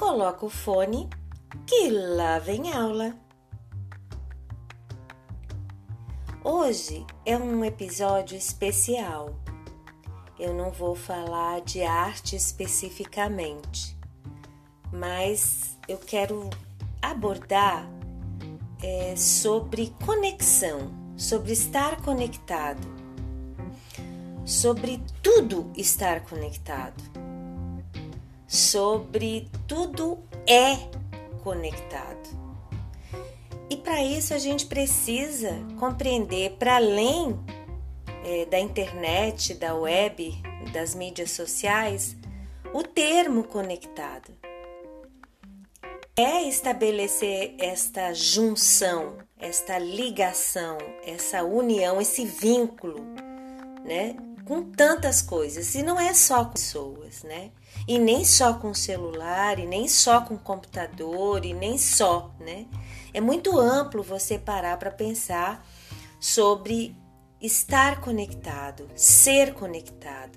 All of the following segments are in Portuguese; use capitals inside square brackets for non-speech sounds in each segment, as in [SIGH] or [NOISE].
coloca o fone que lá vem aula. Hoje é um episódio especial. Eu não vou falar de arte especificamente, mas eu quero abordar é, sobre conexão, sobre estar conectado, sobre tudo estar conectado, sobre tudo é conectado. E para isso a gente precisa compreender, para além é, da internet, da web, das mídias sociais, o termo conectado. É estabelecer esta junção, esta ligação, essa união, esse vínculo, né? Com tantas coisas. E não é só com pessoas, né? E nem só com celular, e nem só com computador, e nem só, né? É muito amplo você parar para pensar sobre estar conectado, ser conectado.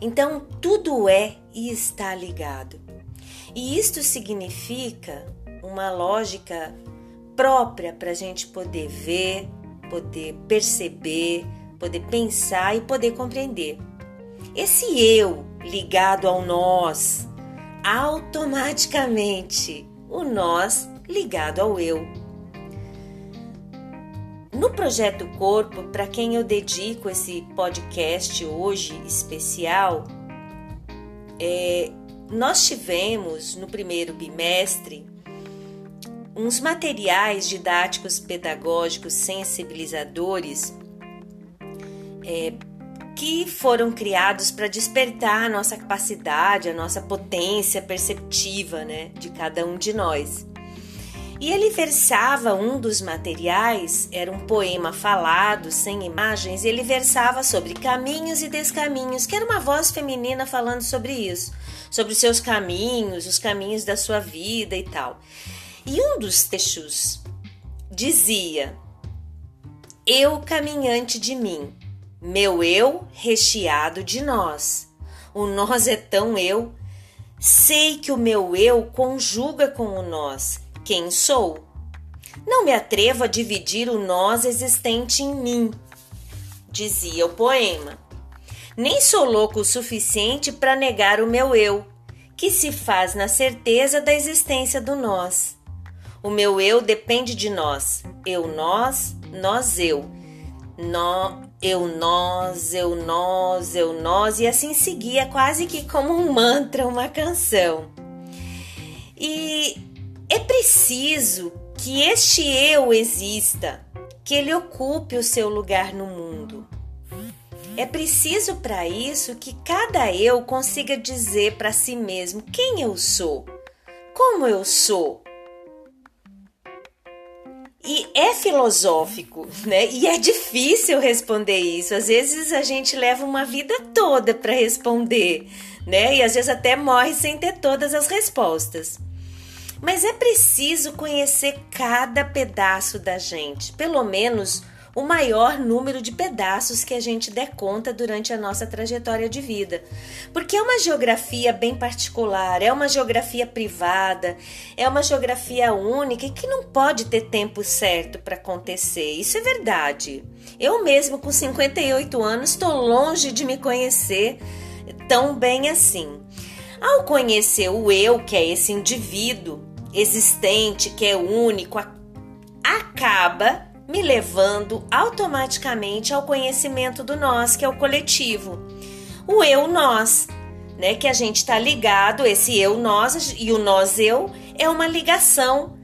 Então, tudo é e está ligado. E isto significa uma lógica própria para a gente poder ver, poder perceber, poder pensar e poder compreender. Esse eu ligado ao nós, automaticamente o nós ligado ao eu. No projeto Corpo, para quem eu dedico esse podcast hoje especial, é, nós tivemos no primeiro bimestre uns materiais didáticos pedagógicos sensibilizadores é, que foram criados para despertar a nossa capacidade, a nossa potência perceptiva né, de cada um de nós. E ele versava um dos materiais, era um poema falado, sem imagens, e ele versava sobre caminhos e descaminhos, que era uma voz feminina falando sobre isso, sobre os seus caminhos, os caminhos da sua vida e tal. E um dos textos dizia: Eu caminhante de mim, meu eu recheado de nós. O nós é tão eu. Sei que o meu eu conjuga com o nós, quem sou. Não me atrevo a dividir o nós existente em mim, dizia o poema. Nem sou louco o suficiente para negar o meu eu, que se faz na certeza da existência do nós. O meu eu depende de nós, eu, nós, nós, eu. Nó, eu, nós, eu, nós, eu, nós, e assim seguia quase que como um mantra, uma canção. E é preciso que este eu exista, que ele ocupe o seu lugar no mundo. É preciso para isso que cada eu consiga dizer para si mesmo quem eu sou, como eu sou. E é filosófico, né? E é difícil responder isso. Às vezes a gente leva uma vida toda para responder, né? E às vezes até morre sem ter todas as respostas. Mas é preciso conhecer cada pedaço da gente, pelo menos o maior número de pedaços que a gente der conta durante a nossa trajetória de vida. Porque é uma geografia bem particular, é uma geografia privada, é uma geografia única e que não pode ter tempo certo para acontecer. Isso é verdade. Eu mesmo com 58 anos estou longe de me conhecer tão bem assim. Ao conhecer o eu, que é esse indivíduo, existente, que é único, acaba me levando automaticamente ao conhecimento do nós, que é o coletivo. O eu nós, né, que a gente está ligado, esse eu nós e o nós eu é uma ligação,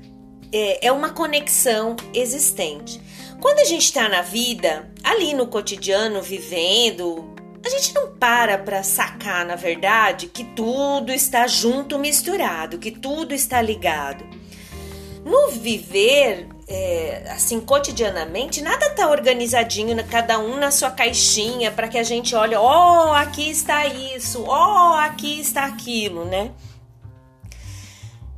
é, é uma conexão existente. Quando a gente está na vida, ali no cotidiano, vivendo, a gente não para para sacar, na verdade, que tudo está junto, misturado, que tudo está ligado. No viver, é, assim, cotidianamente, nada está organizadinho, cada um na sua caixinha, para que a gente olhe, ó, oh, aqui está isso, ó, oh, aqui está aquilo, né?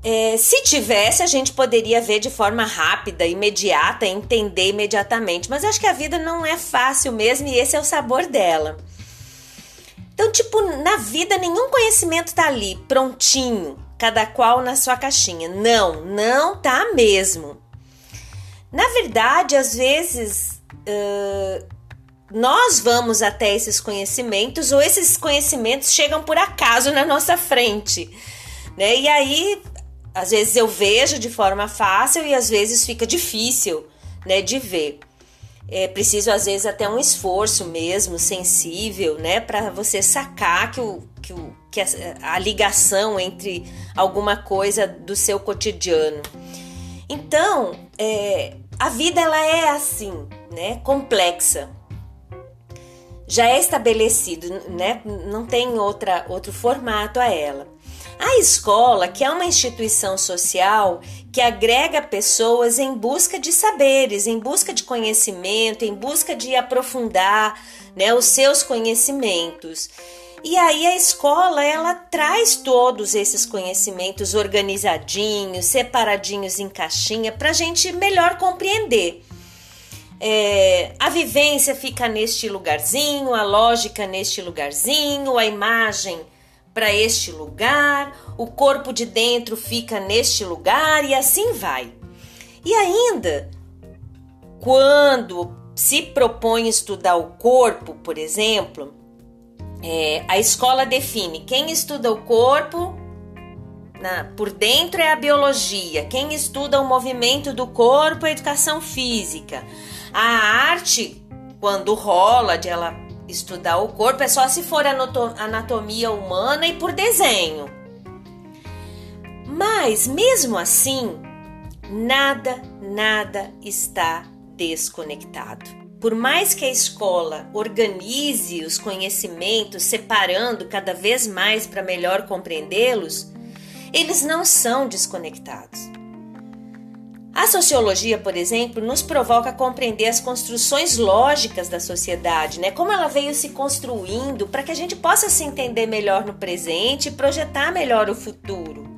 É, se tivesse, a gente poderia ver de forma rápida, imediata, entender imediatamente. Mas acho que a vida não é fácil mesmo e esse é o sabor dela. Então, tipo, na vida nenhum conhecimento tá ali prontinho. cada qual na sua caixinha. Não, não tá mesmo. Na verdade, às vezes uh, nós vamos até esses conhecimentos ou esses conhecimentos chegam por acaso na nossa frente, né? E aí, às vezes eu vejo de forma fácil e às vezes fica difícil, né, de ver. É preciso às vezes até um esforço mesmo sensível, né, para você sacar que o que, o, que a, a ligação entre alguma coisa do seu cotidiano. Então, é, a vida ela é assim, né, complexa já é estabelecido, né? Não tem outra, outro formato a ela. A escola, que é uma instituição social que agrega pessoas em busca de saberes, em busca de conhecimento, em busca de aprofundar né, os seus conhecimentos. E aí a escola ela traz todos esses conhecimentos organizadinhos, separadinhos em caixinha, para a gente melhor compreender. É, a vivência fica neste lugarzinho, a lógica neste lugarzinho, a imagem para este lugar, o corpo de dentro fica neste lugar e assim vai. E ainda, quando se propõe estudar o corpo, por exemplo, é, a escola define quem estuda o corpo na, por dentro é a biologia, quem estuda o movimento do corpo é a educação física. A arte, quando rola de ela estudar o corpo, é só se for anatomia humana e por desenho. Mas mesmo assim, nada, nada está desconectado. Por mais que a escola organize os conhecimentos, separando cada vez mais para melhor compreendê-los, eles não são desconectados. A sociologia, por exemplo, nos provoca a compreender as construções lógicas da sociedade, né? Como ela veio se construindo para que a gente possa se entender melhor no presente e projetar melhor o futuro.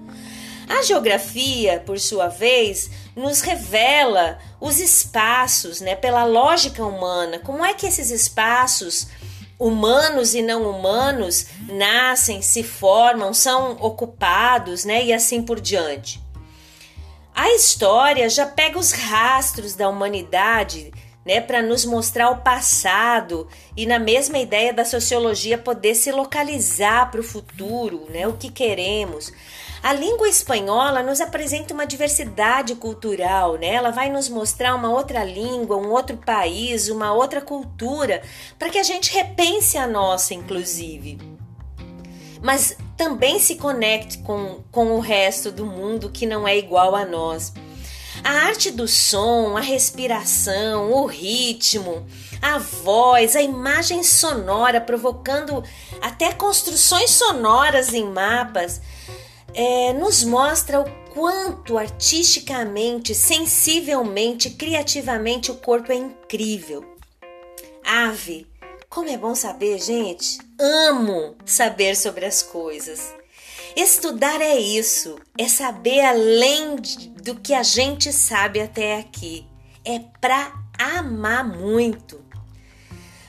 A geografia, por sua vez, nos revela os espaços, né, pela lógica humana. Como é que esses espaços humanos e não humanos nascem, se formam, são ocupados, né, e assim por diante. A história já pega os rastros da humanidade, né, para nos mostrar o passado e na mesma ideia da sociologia poder se localizar para o futuro, né, o que queremos. A língua espanhola nos apresenta uma diversidade cultural, né? Ela vai nos mostrar uma outra língua, um outro país, uma outra cultura, para que a gente repense a nossa, inclusive mas também se conecte com, com o resto do mundo que não é igual a nós. A arte do som, a respiração, o ritmo, a voz, a imagem sonora, provocando até construções sonoras em mapas, é, nos mostra o quanto artisticamente, sensivelmente, criativamente o corpo é incrível. Ave, como é bom saber, gente! Amo saber sobre as coisas. Estudar é isso, é saber além do que a gente sabe até aqui. É para amar muito.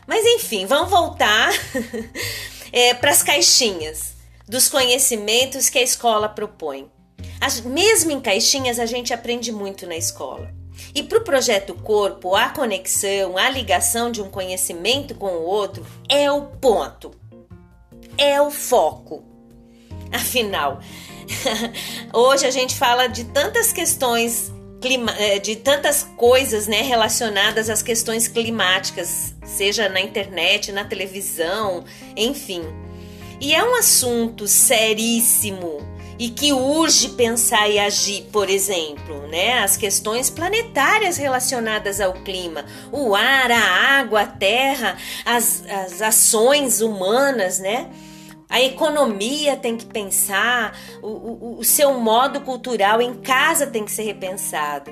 Mas enfim, vamos voltar [LAUGHS] é, para as caixinhas dos conhecimentos que a escola propõe. As, mesmo em caixinhas, a gente aprende muito na escola. E para o projeto Corpo, a conexão, a ligação de um conhecimento com o outro é o ponto, é o foco. Afinal, [LAUGHS] hoje a gente fala de tantas questões eh, de tantas coisas né, relacionadas às questões climáticas, seja na internet, na televisão, enfim. E é um assunto seríssimo e que urge pensar e agir, por exemplo, né? As questões planetárias relacionadas ao clima, o ar, a água, a terra, as, as ações humanas, né? A economia tem que pensar, o, o, o seu modo cultural em casa tem que ser repensado.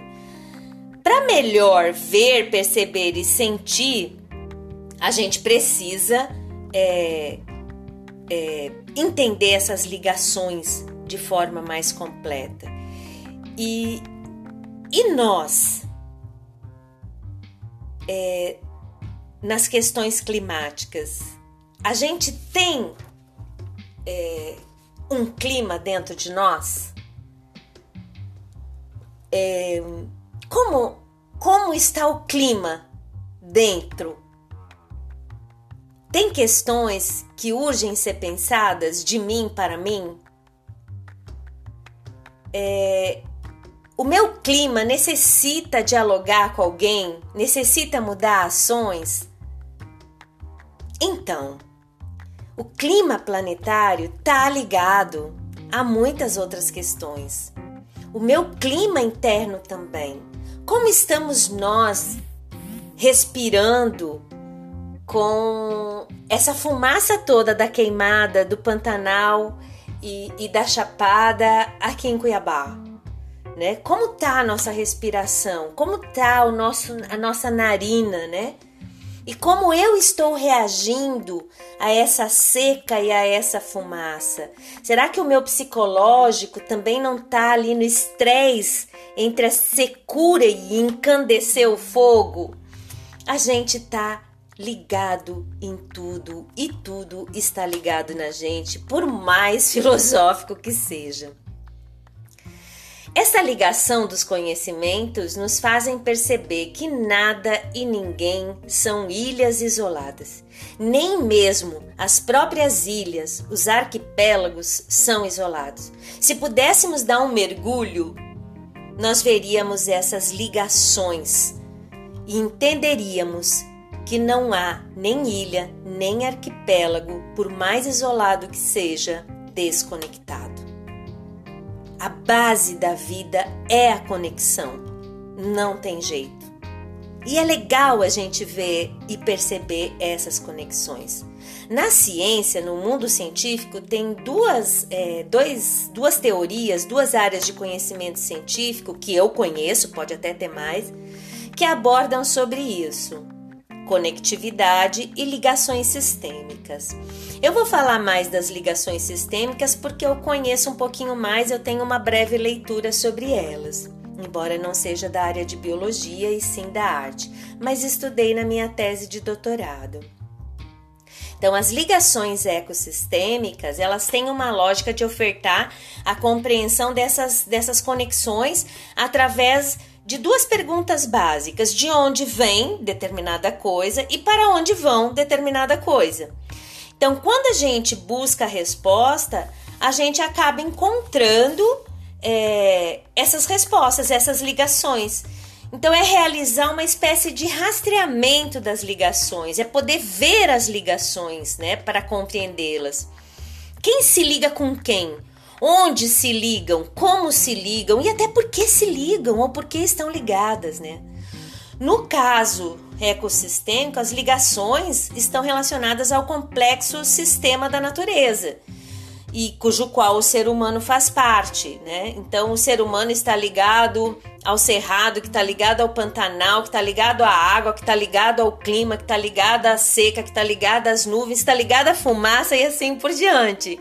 Para melhor ver, perceber e sentir, a gente precisa é, é, entender essas ligações de forma mais completa. E, e nós, é, nas questões climáticas, a gente tem é, um clima dentro de nós? É, como, como está o clima dentro? Tem questões que urgem ser pensadas de mim para mim? É, o meu clima necessita dialogar com alguém? Necessita mudar ações? Então, o clima planetário está ligado a muitas outras questões. O meu clima interno também. Como estamos nós respirando com essa fumaça toda da queimada do Pantanal e, e da Chapada aqui em Cuiabá? Né? Como tá a nossa respiração? Como tá o nosso, a nossa narina, né? E como eu estou reagindo a essa seca e a essa fumaça? Será que o meu psicológico também não está ali no estresse entre a secura e encandecer o fogo? A gente está ligado em tudo e tudo está ligado na gente, por mais [LAUGHS] filosófico que seja. Essa ligação dos conhecimentos nos fazem perceber que nada e ninguém são ilhas isoladas. Nem mesmo as próprias ilhas, os arquipélagos, são isolados. Se pudéssemos dar um mergulho, nós veríamos essas ligações e entenderíamos que não há nem ilha, nem arquipélago, por mais isolado que seja, desconectado. A base da vida é a conexão. Não tem jeito. E é legal a gente ver e perceber essas conexões. Na ciência, no mundo científico, tem duas, é, dois, duas teorias, duas áreas de conhecimento científico que eu conheço, pode até ter mais, que abordam sobre isso conectividade e ligações sistêmicas. Eu vou falar mais das ligações sistêmicas porque eu conheço um pouquinho mais, eu tenho uma breve leitura sobre elas. Embora não seja da área de biologia e sim da arte, mas estudei na minha tese de doutorado. Então, as ligações ecossistêmicas, elas têm uma lógica de ofertar a compreensão dessas, dessas conexões através de duas perguntas básicas: de onde vem determinada coisa e para onde vão determinada coisa. Então, quando a gente busca a resposta, a gente acaba encontrando é, essas respostas, essas ligações. Então, é realizar uma espécie de rastreamento das ligações, é poder ver as ligações, né, para compreendê-las. Quem se liga com quem? Onde se ligam, como se ligam e até por que se ligam ou por que estão ligadas, né? No caso ecossistêmico, as ligações estão relacionadas ao complexo sistema da natureza e cujo qual o ser humano faz parte, né? Então o ser humano está ligado ao cerrado, que está ligado ao pantanal, que está ligado à água, que está ligado ao clima, que está ligado à seca, que está ligado às nuvens, está ligado à fumaça e assim por diante.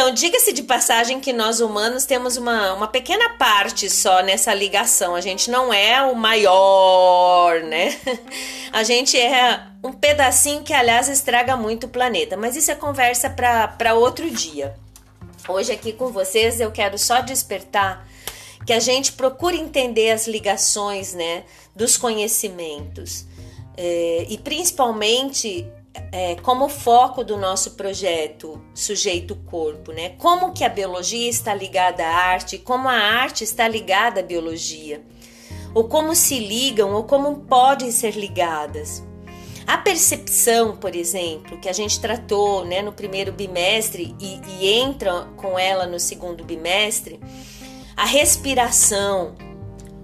Então, diga-se de passagem que nós humanos temos uma, uma pequena parte só nessa ligação. A gente não é o maior, né? [LAUGHS] A gente é um pedacinho que, aliás, estraga muito o planeta. Mas isso é conversa para outro dia. Hoje, aqui com vocês, eu quero só despertar que a gente procure entender as ligações, né, dos conhecimentos. É, e principalmente é, como foco do nosso projeto Sujeito Corpo, né? Como que a biologia está ligada à arte, como a arte está ligada à biologia, ou como se ligam, ou como podem ser ligadas. A percepção, por exemplo, que a gente tratou né, no primeiro bimestre e, e entra com ela no segundo bimestre, a respiração,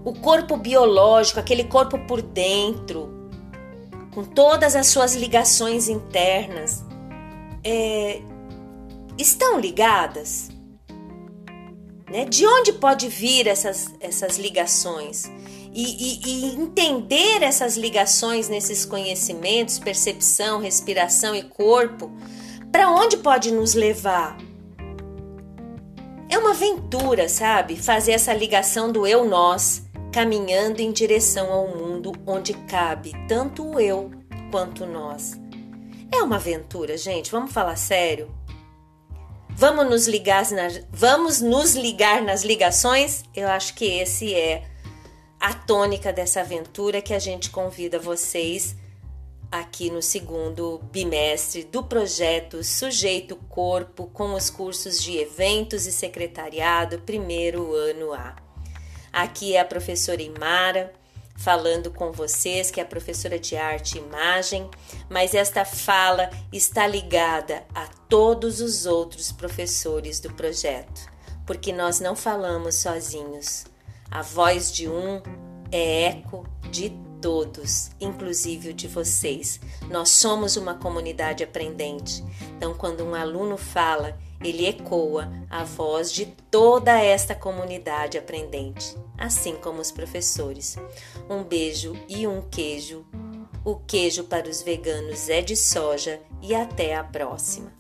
o corpo biológico, aquele corpo por dentro, com todas as suas ligações internas, é, estão ligadas? Né? De onde pode vir essas, essas ligações? E, e, e entender essas ligações nesses conhecimentos, percepção, respiração e corpo, para onde pode nos levar? É uma aventura, sabe? Fazer essa ligação do eu-nós caminhando em direção ao mundo onde cabe tanto eu quanto nós. É uma aventura, gente, vamos falar sério. Vamos nos ligar nas, vamos nos ligar nas ligações? Eu acho que esse é a tônica dessa aventura que a gente convida vocês aqui no segundo bimestre do projeto Sujeito Corpo com os cursos de eventos e secretariado, primeiro ano A. Aqui é a professora Imara falando com vocês, que é a professora de arte e imagem, mas esta fala está ligada a todos os outros professores do projeto, porque nós não falamos sozinhos. A voz de um é eco de todos, inclusive o de vocês. Nós somos uma comunidade aprendente. Então, quando um aluno fala, ele ecoa a voz de toda esta comunidade aprendente, assim como os professores. Um beijo e um queijo. O queijo para os veganos é de soja e até a próxima.